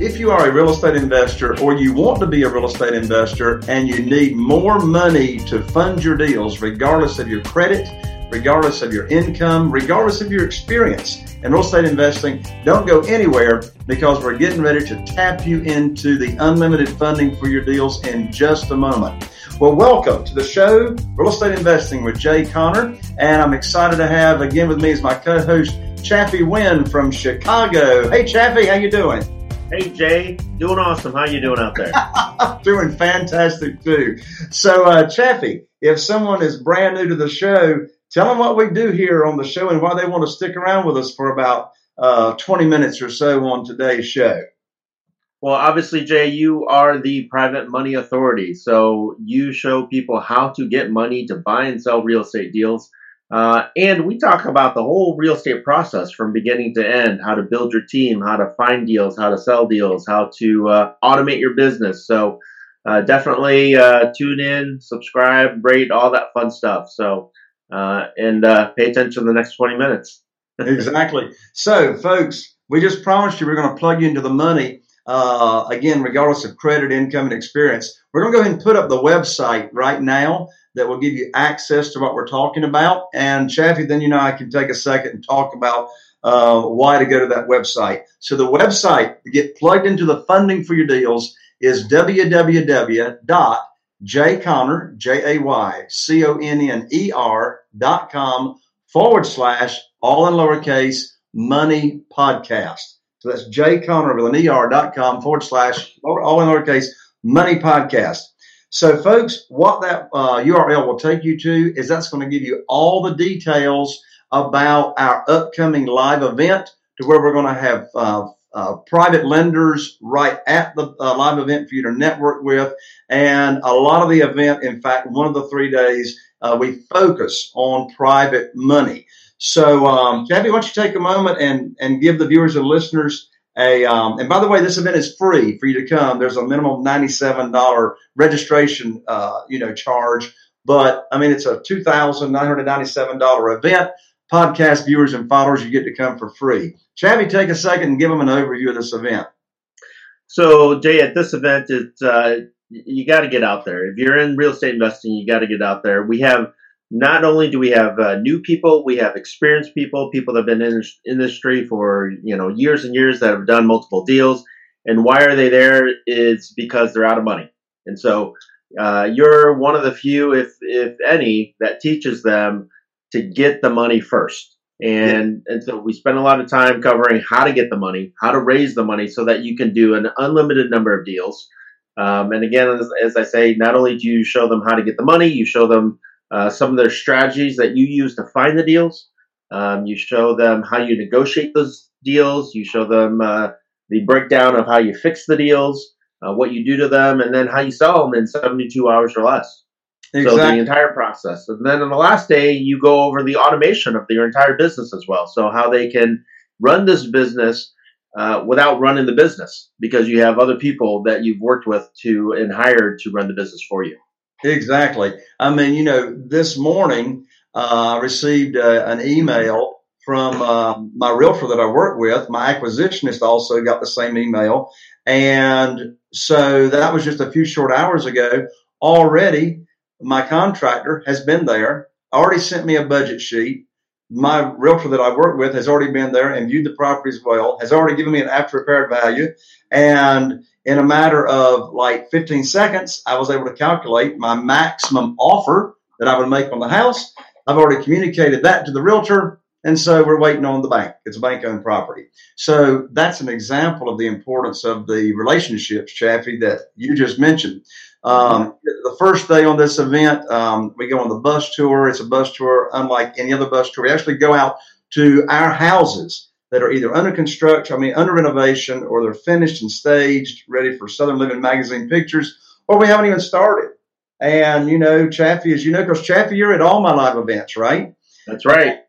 If you are a real estate investor or you want to be a real estate investor and you need more money to fund your deals, regardless of your credit, regardless of your income, regardless of your experience in real estate investing, don't go anywhere because we're getting ready to tap you into the unlimited funding for your deals in just a moment. Well, welcome to the show, Real Estate Investing with Jay Conner, and I'm excited to have again with me as my co-host Chaffee Wynn from Chicago. Hey, Chaffee, how you doing? Hey Jay, doing awesome. How you doing out there? doing fantastic too. So, uh, Chaffee, if someone is brand new to the show, tell them what we do here on the show and why they want to stick around with us for about uh, 20 minutes or so on today's show. Well, obviously, Jay, you are the private money authority. So you show people how to get money to buy and sell real estate deals. Uh, and we talk about the whole real estate process from beginning to end how to build your team, how to find deals, how to sell deals, how to uh, automate your business. So uh, definitely uh, tune in, subscribe, rate, all that fun stuff. So, uh, and pay attention to the next 20 minutes. exactly. So, folks, we just promised you we're going to plug you into the money. again, regardless of credit, income, and experience, we're going to go ahead and put up the website right now that will give you access to what we're talking about. And Chaffee, then you know I can take a second and talk about uh, why to go to that website. So the website to get plugged into the funding for your deals is www.jayconner, J-A-Y-C-O-N-N-E-R dot com forward slash all in lowercase money podcast. So that's jayconner with an ER dot com forward slash all in lowercase money podcast. So, folks, what that uh, URL will take you to is that's going to give you all the details about our upcoming live event to where we're going to have uh, uh, private lenders right at the uh, live event for you to network with. And a lot of the event, in fact, one of the three days, uh, we focus on private money. So, um, Kathy, why don't you take a moment and, and give the viewers and listeners a um, and by the way, this event is free for you to come. There's a minimum ninety-seven dollar registration, uh, you know, charge, but I mean it's a two thousand nine hundred ninety-seven dollar event. Podcast viewers and followers, you get to come for free. Chaffee, take a second and give them an overview of this event. So, Jay, at this event, it's uh, you got to get out there. If you're in real estate investing, you got to get out there. We have not only do we have uh, new people, we have experienced people, people that have been in the industry for you know years and years that have done multiple deals. And why are they there? It's because they're out of money. And so uh, you're one of the few, if if any, that teaches them to get the money first. And and so we spend a lot of time covering how to get the money, how to raise the money, so that you can do an unlimited number of deals. Um, and again, as, as, I say, not only do you show them how to get the money, you show them uh, some of their strategies that you use to find the deals. Um, you show them how you negotiate those deals. You show them uh, the breakdown of how you fix the deals, uh, what you do to them, and then how you sell them in 72 hours or less. Exactly. So the entire process. And then on the last day, you go over the automation of your entire business as well. So how they can run this business uh, without running the business because you have other people that you've worked with to and hired to run the business for you. Exactly. I mean, you know, this morning uh, I received uh, an email from uh, my realtor that I work with. My acquisitionist also got the same email. And so that was just a few short hours ago. Already, my contractor has been there, already sent me a budget sheet my realtor that I work with has already been there and viewed the property as well, has already given me an after repaired value. And in a matter of like 15 seconds, I was able to calculate my maximum offer that I would make on the house. I've already communicated that to the realtor. And so we're waiting on the bank. It's a bank owned property. So that's an example of the importance of the relationships, Chaffee, that you just mentioned. Um, the first day on this event, um, we go on the bus tour. It's a bus tour unlike any other bus tour. We actually go out to our houses that are either under construction, I mean, under renovation, or they're finished and staged, ready for Southern Living magazine pictures, or we haven't even started. And, you know, Chaffee, as you know, because Chaffee, you're at all my live events, right? That's right.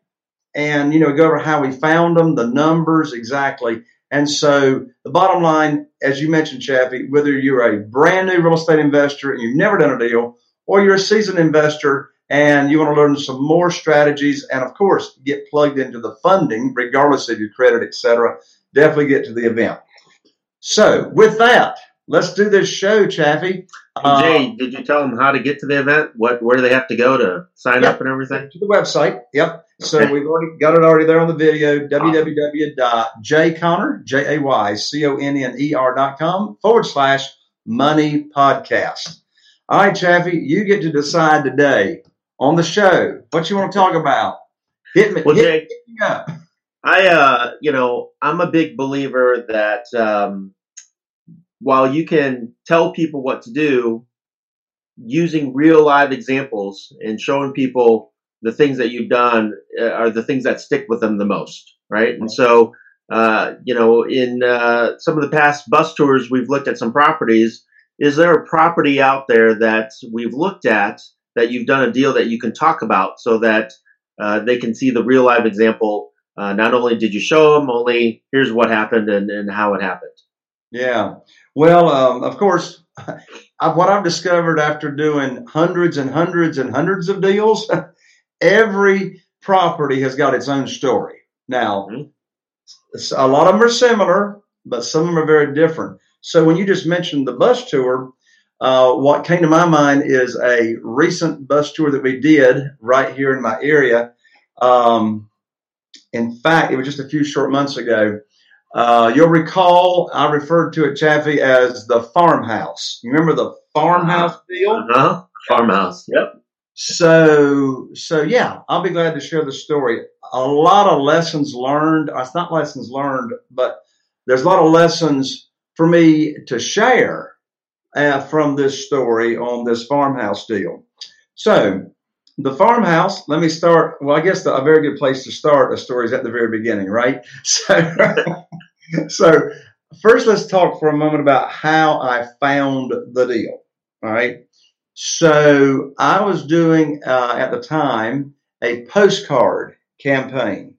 And, you know, go over how we found them, the numbers, exactly. And so the bottom line, as you mentioned, Chaffee, whether you're a brand new real estate investor and you've never done a deal, or you're a seasoned investor and you want to learn some more strategies and of course get plugged into the funding, regardless of your credit, etc., definitely get to the event. So with that, let's do this show, Chaffee. Jay, uh, did you tell them how to get to the event? What where do they have to go to sign yep, up and everything? To the website. Yep. So okay. we've already got it already there on the video. www.jayconner, J A Y C O N N E R dot com forward slash money podcast. All right, Chaffee, you get to decide today on the show what you want to talk about. Hit me. Well, hit, Jay, hit me up. I, uh, you know, I'm a big believer that um, while you can tell people what to do using real live examples and showing people the things that you've done uh, are the things that stick with them the most, right? And so, uh, you know, in uh, some of the past bus tours, we've looked at some properties. Is there a property out there that we've looked at that you've done a deal that you can talk about so that uh, they can see the real live example? Uh, not only did you show them, only here's what happened and, and how it happened. Yeah. Well, um, of course, what I've discovered after doing hundreds and hundreds and hundreds of deals, every property has got its own story. Now, mm-hmm. a lot of them are similar, but some of them are very different. So when you just mentioned the bus tour, uh, what came to my mind is a recent bus tour that we did right here in my area. Um, in fact, it was just a few short months ago. Uh, you'll recall I referred to it, Chaffee, as the farmhouse. You remember the farmhouse deal? Uh-huh. Farmhouse. Yep. So, so yeah, I'll be glad to share the story. A lot of lessons learned. It's not lessons learned, but there's a lot of lessons for me to share uh, from this story on this farmhouse deal. So, the farmhouse, let me start. Well, I guess the, a very good place to start a story is at the very beginning, right? So, so first, let's talk for a moment about how I found the deal. All right. So I was doing uh, at the time a postcard campaign,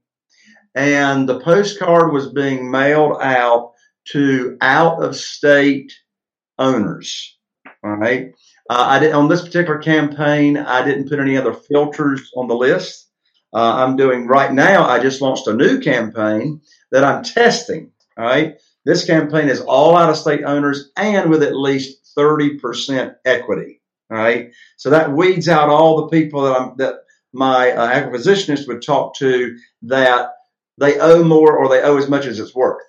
and the postcard was being mailed out to out of state owners. All right. Uh, I did on this particular campaign. I didn't put any other filters on the list. Uh, I'm doing right now. I just launched a new campaign that I'm testing. All right. This campaign is all out of state owners and with at least 30% equity. Right. So that weeds out all the people that I'm, that my uh, acquisitionist would talk to that they owe more or they owe as much as it's worth.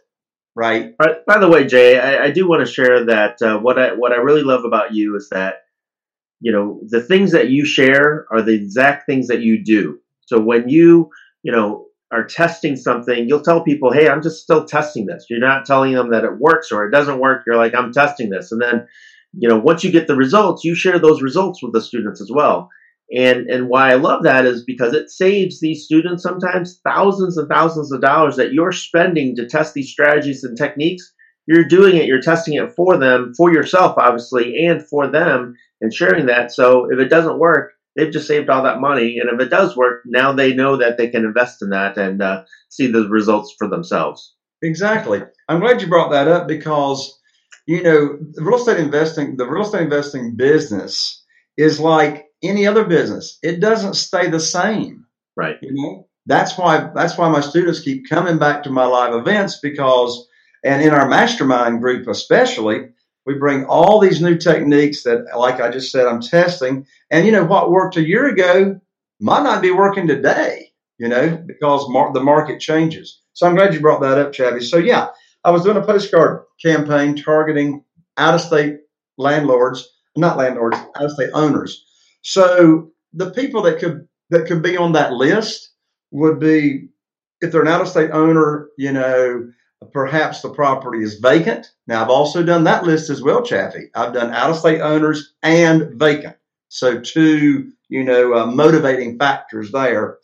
Right. By the way, Jay, I, I do want to share that uh, what I what I really love about you is that you know the things that you share are the exact things that you do. So when you you know are testing something, you'll tell people, "Hey, I'm just still testing this." You're not telling them that it works or it doesn't work. You're like, "I'm testing this," and then you know, once you get the results, you share those results with the students as well. And and why I love that is because it saves these students sometimes thousands and thousands of dollars that you're spending to test these strategies and techniques. You're doing it, you're testing it for them, for yourself, obviously, and for them, and sharing that. So if it doesn't work, they've just saved all that money. And if it does work, now they know that they can invest in that and uh, see the results for themselves. Exactly. I'm glad you brought that up because, you know, the real estate investing, the real estate investing business is like any other business. It doesn't stay the same. Right. You know, that's why that's why my students keep coming back to my live events because, and in our mastermind group especially, we bring all these new techniques that, like I just said, I'm testing. And you know what worked a year ago might not be working today. You know, because mar- the market changes. So I'm glad you brought that up, Chaffee. So yeah, I was doing a postcard campaign targeting out of state landlords, not landlords, out of state owners. So the people that could that could be on that list would be if they're an out of state owner, you know, perhaps the property is vacant. Now I've also done that list as well, Chaffee. I've done out of state owners and vacant. So two, you know, uh, motivating factors there.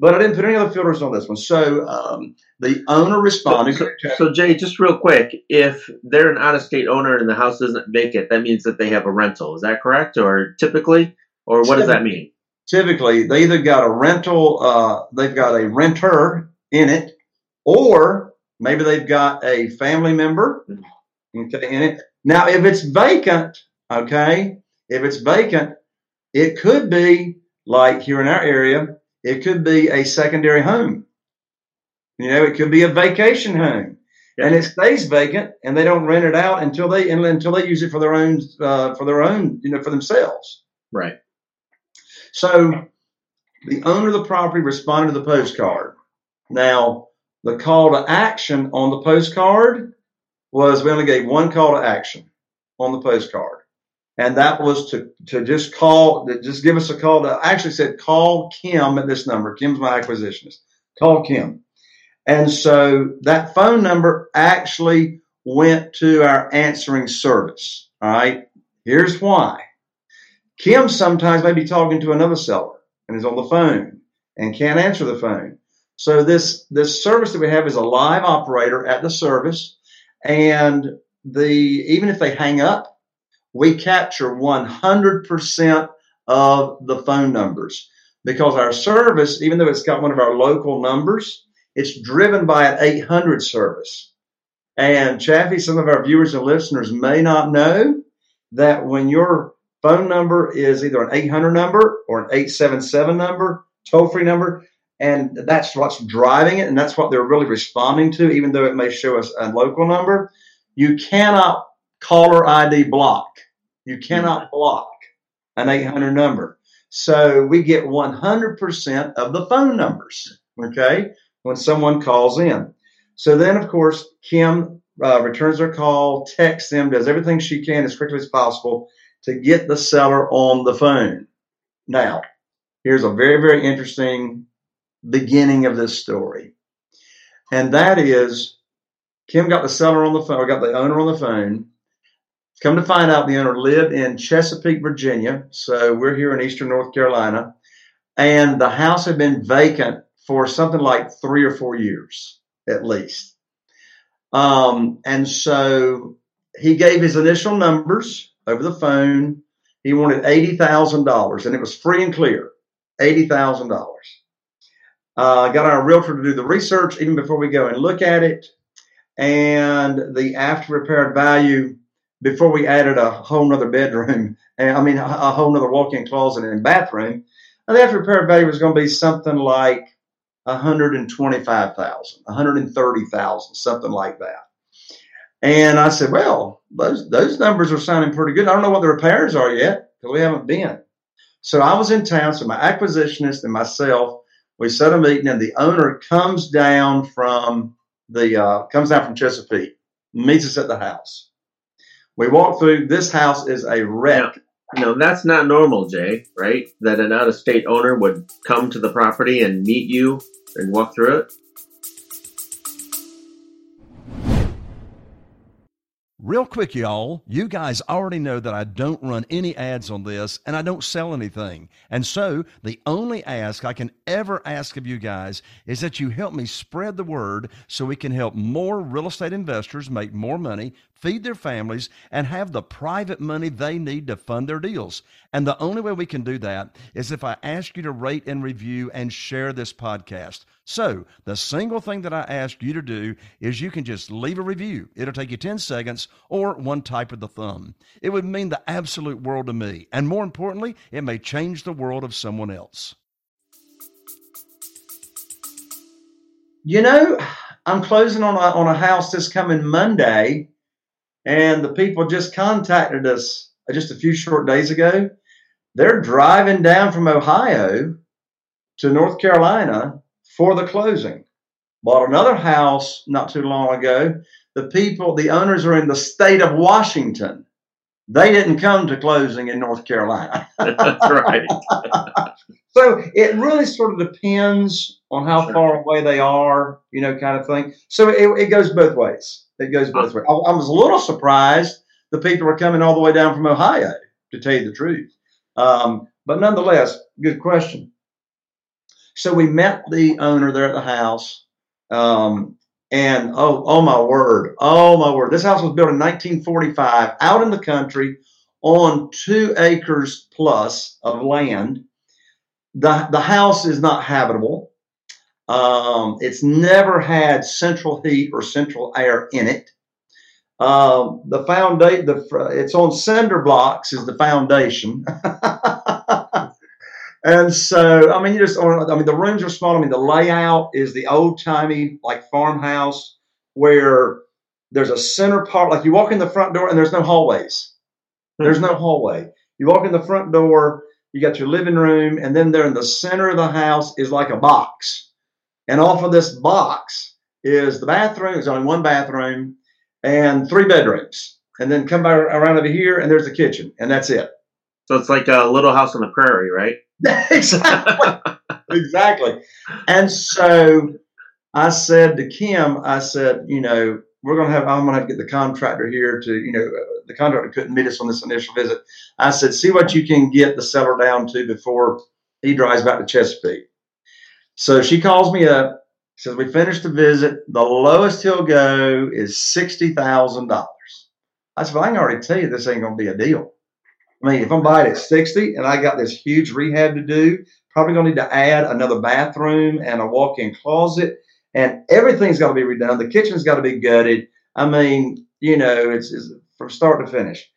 But I didn't put any other filters on this one. So um, the owner responded. So, so, so, Jay, just real quick, if they're an out-of-state owner and the house isn't vacant, that means that they have a rental. Is that correct? Or typically, or what does that mean? Typically, they either got a rental, uh, they've got a renter in it, or maybe they've got a family member okay, in it. Now, if it's vacant, okay, if it's vacant, it could be like here in our area it could be a secondary home. You know, it could be a vacation home, yeah. and it stays vacant, and they don't rent it out until they until they use it for their own uh, for their own you know for themselves. Right. So the owner of the property responded to the postcard. Now the call to action on the postcard was we only gave one call to action on the postcard and that was to to just call, just give us a call. To, I actually said call Kim at this number. Kim's my acquisitionist. Call Kim, and so that phone number actually went to our answering service. All right, here's why. Kim sometimes may be talking to another seller and is on the phone and can't answer the phone. So this this service that we have is a live operator at the service, and the even if they hang up we capture 100% of the phone numbers because our service, even though it's got one of our local numbers, it's driven by an 800 service. And Chaffee, some of our viewers and listeners may not know that when your phone number is either an 800 number or an 877 number, toll free number, and that's what's driving it, and that's what they're really responding to, even though it may show us a local number, you cannot caller ID block. You cannot mm-hmm. block an 800 number. So we get 100% of the phone numbers, okay, when someone calls in. So then, of course, Kim uh, returns their call, texts them, does everything she can as quickly as possible to get the seller on the phone. Now, here's a very, very interesting beginning of this story. And that is Kim got the seller on the phone, or got the owner on the phone. Come to find out, the owner lived in Chesapeake, Virginia. So we're here in Eastern North Carolina. And the house had been vacant for something like three or four years, at least. Um, and so he gave his initial numbers over the phone. He wanted $80,000 and it was free and clear $80,000. Uh, got our realtor to do the research even before we go and look at it. And the after repaired value before we added a whole nother bedroom, and I mean a, whole nother walk-in closet and bathroom, the after repair value was going to be something like 125,000, 130,000, something like that. And I said, well, those those numbers are sounding pretty good. I don't know what the repairs are yet because we haven't been. So I was in town, so my acquisitionist and myself, we set a meeting, and the owner comes down from the uh, comes down from Chesapeake, meets us at the house. We walk through. This house is a wreck. No, that's not normal, Jay. Right? That an out-of-state owner would come to the property and meet you and walk through it. Real quick, y'all, you guys already know that I don't run any ads on this and I don't sell anything. And so the only ask I can ever ask of you guys is that you help me spread the word so we can help more real estate investors make more money, feed their families, and have the private money they need to fund their deals. And the only way we can do that is if I ask you to rate and review and share this podcast. So, the single thing that I ask you to do is you can just leave a review. It'll take you 10 seconds or one type of the thumb. It would mean the absolute world to me. And more importantly, it may change the world of someone else. You know, I'm closing on a, on a house this coming Monday, and the people just contacted us uh, just a few short days ago. They're driving down from Ohio to North Carolina for the closing. Bought another house not too long ago. The people, the owners are in the state of Washington. They didn't come to closing in North Carolina. That's right. so it really sort of depends on how far away they are, you know, kind of thing. So it, it goes both ways. It goes both ways. I, I was a little surprised the people are coming all the way down from Ohio, to tell you the truth. Um, but nonetheless, good question. So we met the owner there at the house. Um, and oh, oh my word, oh my word. This house was built in 1945 out in the country on two acres plus of land. The, the house is not habitable. Um, it's never had central heat or central air in it. Um, the foundation, the, it's on cinder blocks is the foundation. and so, I mean, you just, I mean, the rooms are small. I mean, the layout is the old timey like farmhouse where there's a center part, like you walk in the front door and there's no hallways. There's no hallway. You walk in the front door, you got your living room, and then there in the center of the house is like a box. And off of this box is the bathroom. There's only one bathroom and three bedrooms. And then come by around over here, and there's the kitchen, and that's it. So it's like a little house on the prairie, right? exactly. exactly. And so I said to Kim, I said, you know, we're going to have, I'm going to have to get the contractor here to, you know, the contractor couldn't meet us on this initial visit. I said, see what you can get the seller down to before he drives back to Chesapeake. So she calls me up, says, we finished the visit. The lowest he'll go is $60,000. I said, well, I can already tell you this ain't going to be a deal. I mean, if I'm buying at 60 and I got this huge rehab to do, probably going to need to add another bathroom and a walk-in closet, and everything's got to be redone. The kitchen's got to be gutted. I mean, you know, it's, it's from start to finish.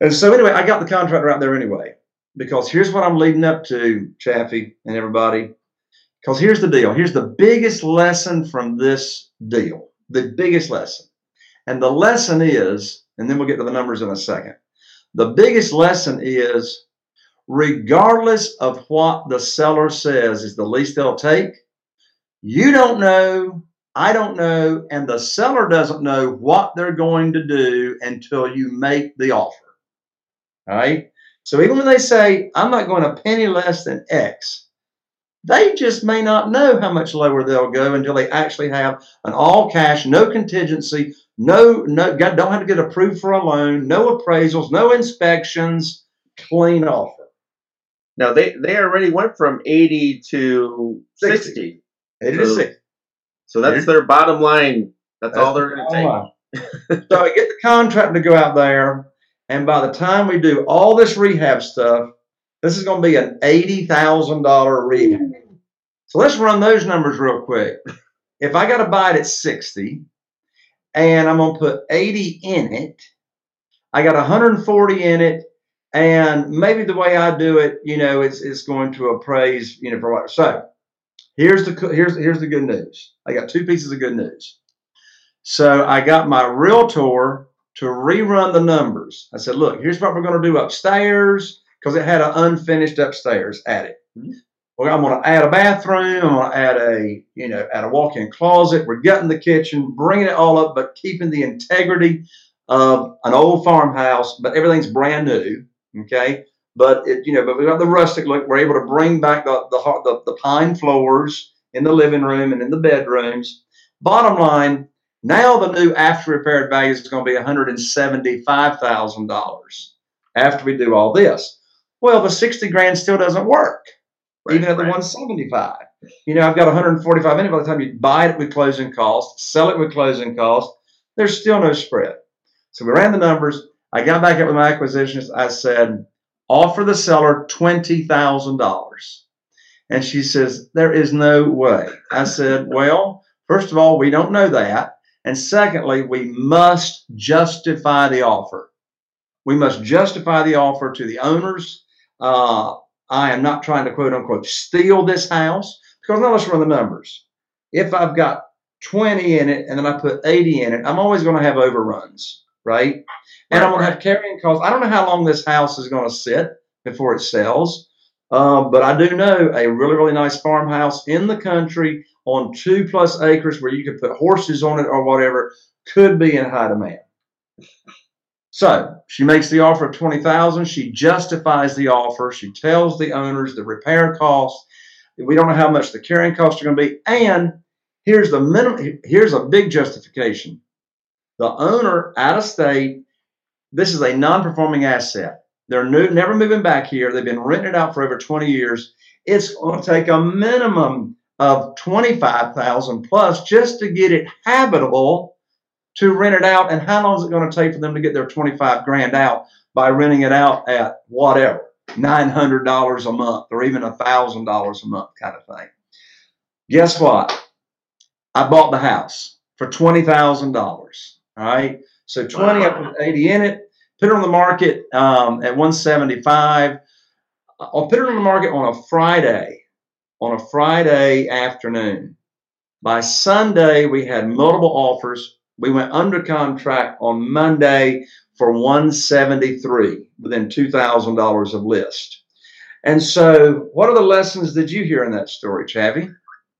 And so anyway, I got the contractor out there anyway because here's what I'm leading up to, Chaffee and everybody. Because here's the deal. Here's the biggest lesson from this deal. The biggest lesson. And the lesson is, and then we'll get to the numbers in a second. The biggest lesson is regardless of what the seller says is the least they'll take, you don't know, I don't know, and the seller doesn't know what they're going to do until you make the offer. All right. So even when they say, I'm not going a penny less than X, they just may not know how much lower they'll go until they actually have an all cash, no contingency, no, no, don't have to get approved for a loan, no appraisals, no inspections, clean offer. Now they they already went from 80 to 60. 60. It is So- six. So that's their bottom line. That's, all they're going to take. take. so I get the contract to go out there, and by the time we do all this rehab stuff, this is going to be an eighty thousand dollar rehab. So let's run those numbers real quick. If I got to buy it at sixty, and I'm going to put eighty in it, I got 140 in it, and maybe the way I do it, you know, it's it's going to appraise, you know, for what. So here's the here's here's the good news. I got two pieces of good news. So I got my realtor to rerun the numbers. I said, look, here's what we're going to do upstairs because it had an unfinished upstairs attic. Mhm. Well, I'm going to add a bathroom. I'm going to add a, you know, add a walk-in closet. We're gutting the kitchen, bringing it all up, but keeping the integrity of an old farmhouse. But everything's brand new. Okay, but it, you know, but we got the rustic look. We're able to bring back the the, the the pine floors in the living room and in the bedrooms. Bottom line, Now the new after repaired value is going to be $175,000 after we do all this. Well, the 60 grand still doesn't work, Right, even at the 175. You know, I've got 145 in it. By the time you buy it with closing costs, sell it with closing costs, there's still no spread. So we ran the numbers. I got back up with my acquisitions. I said, offer the seller $20,000. And she says, there is no way. I said, well, first of all, we don't know that. And secondly, we must justify the offer. We must justify the offer to the owners. Uh, I am not trying to quote unquote steal this house because now let's run the numbers. If I've got 20 in it and then I put 80 in it, I'm always going to have overruns, right? And I'm going to have carrying costs. I don't know how long this house is going to sit before it sells, um, but I do know a really, really nice farmhouse in the country on two plus acres where you could put horses on it or whatever could be in high demand. So she makes the offer of twenty thousand. She justifies the offer. She tells the owners the repair costs. We don't know how much the carrying costs are going to be. And here's the minimum. Here's a big justification. The owner out of state. This is a non-performing asset. They're new, never moving back here. They've been renting it out for over 20 years. It's going to take a minimum of 25,000 plus just to get it habitable to rent it out. And how long is it going to take for them to get their 25 grand out by renting it out at whatever, $900 a month or even $1,000 a month kind of thing? Guess what? I bought the house for $20,000. All right. So 20, I put 80 in it, put it on the market um, at 175. I'll put it on the market on a Friday, on a Friday afternoon. By Sunday, we had multiple offers. We went under contract on Monday for 173 within $2,000 of list. And so, what are the lessons that you hear in that story, Chaffee?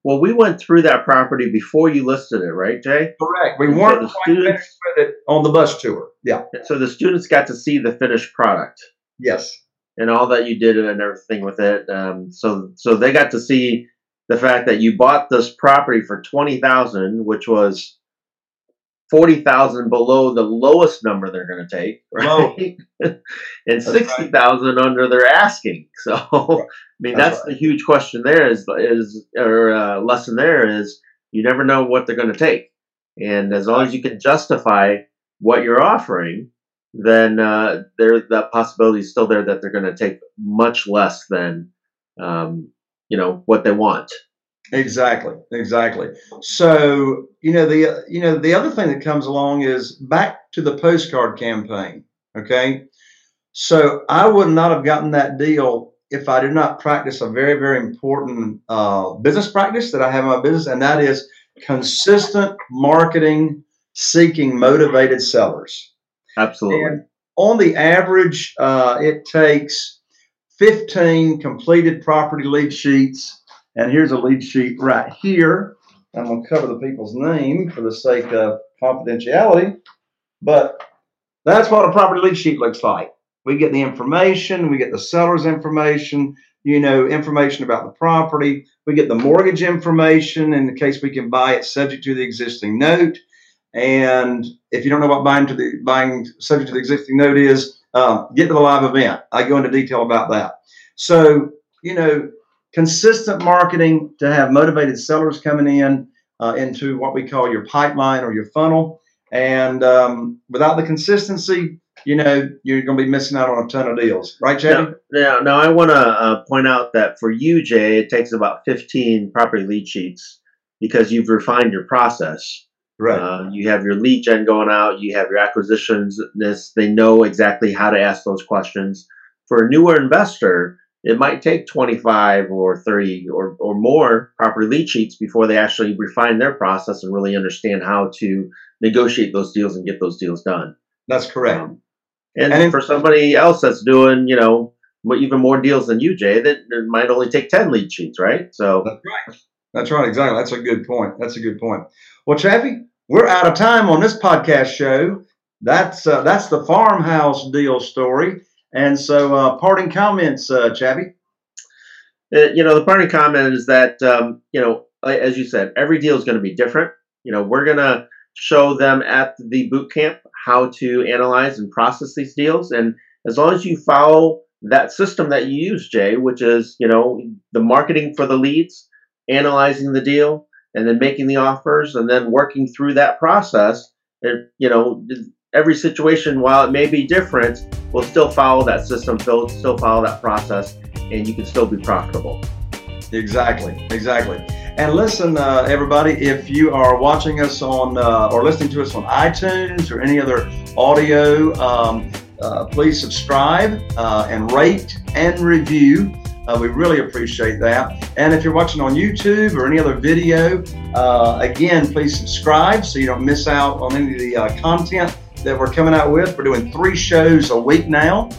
Well, we went through that property before you listed it, right, Jay? Correct. We And weren't the quite students- finished with it on the bus tour. Yeah. And so the students got to see the finished product Yes. and all that you did and everything with it. Um, so so they got to see the fact that you bought this property for twenty thousand, which was forty thousand below the lowest number they're going to take, right? and right. sixty thousand under their asking. So I mean, That's that's, the huge question. There is is or uh, lesson there is you never know what they're going to take, and as long as you can justify what you're offering, then uh, there that possibility is still there that they're going to take much less than um, you know what they want. Exactly, exactly. So you know the you know the other thing that comes along is back to the postcard campaign. Okay, so I would not have gotten that deal if I did not practice a very very important uh, business practice that I have in my business, and that is consistent marketing, seeking motivated sellers. Absolutely. And on the average, uh, it takes 15 completed property lead sheets. And here's a lead sheet right here. I'm going to cover the people's name for the sake of confidentiality. But that's what a property lead sheet looks like. We get the information, we get the seller's information, you know, information about the property. We get the mortgage information in the case we can buy it subject to the existing note. And if you don't know what buying to the buying subject to the existing note is, uh, get to the live event. I go into detail about that. So you know, consistent marketing to have motivated sellers coming in uh, into what we call your pipeline or your funnel. And um, without the consistency, you know, you're going to be missing out on a ton of deals, right, Chad? Now, now I want to uh, point out that for you, Jay, it takes about 15 property lead sheets because you've refined your process. Right. Uh, you have your lead gen going out. You have your acquisitions. This they know exactly how to ask those questions. For a newer investor, it might take 25 or 30 or, or more proper lead sheets before they actually refine their process and really understand how to negotiate those deals and get those deals done. That's correct. Um, and, And for somebody else that's doing, you know, even more deals than you, Jay, that it might only take 10 lead sheets, right? So, That's right. That's right. Exactly. That's a good point. That's a good point. Well, Chaffee, we're out of time on this podcast show. That's uh, that's the farmhouse deal story. And so, uh, parting comments, uh, Chaffee. uh, you know, the parting comment is that, um, you know, as you said, every deal is going to be different. You know, we're going to show them at the boot camp how to analyze and process these deals. And as long as you follow that system that you use, Jay, which is, you know, the marketing for the leads, analyzing the deal, and then making the offers, and then working through that process, it, you know, every situation, while it may be different, will still follow that system, still follow that process, and you can still be profitable. Exactly, exactly. And listen, uh, everybody, if you are watching us on uh, or listening to us on iTunes or any other audio, um, uh, please subscribe uh, and rate and review. Uh, we really appreciate that. And if you're watching on YouTube or any other video, uh, again, please subscribe so you don't miss out on any of the content that we're coming out with. We're doing three shows a week now.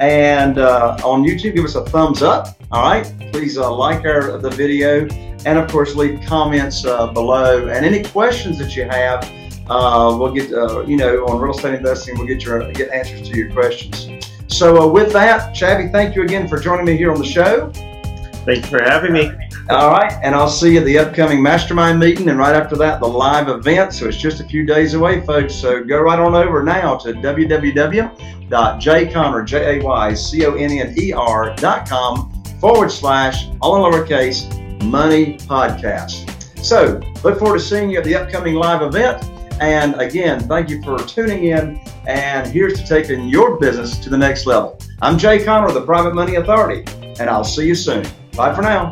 And on YouTube, give us a thumbs up. All right. Please like our the video and of course leave comments uh, below and any questions that you have uh, we'll get uh, you know on real estate investing we'll get your get answers to your questions so uh, with that Chaffee thank you again for joining me here on the show thank you for having me all right and I'll see you at the upcoming mastermind meeting and right after that the live event so it's just a few days away folks so go right on over now to www.jayconner.com forward slash all in lowercase Money Podcast. So, look forward to seeing you at the upcoming live event. And again, thank you for tuning in. And here's to taking your business to the next level. I'm Jay Conner the Private Money Authority, and I'll see you soon. Bye for now.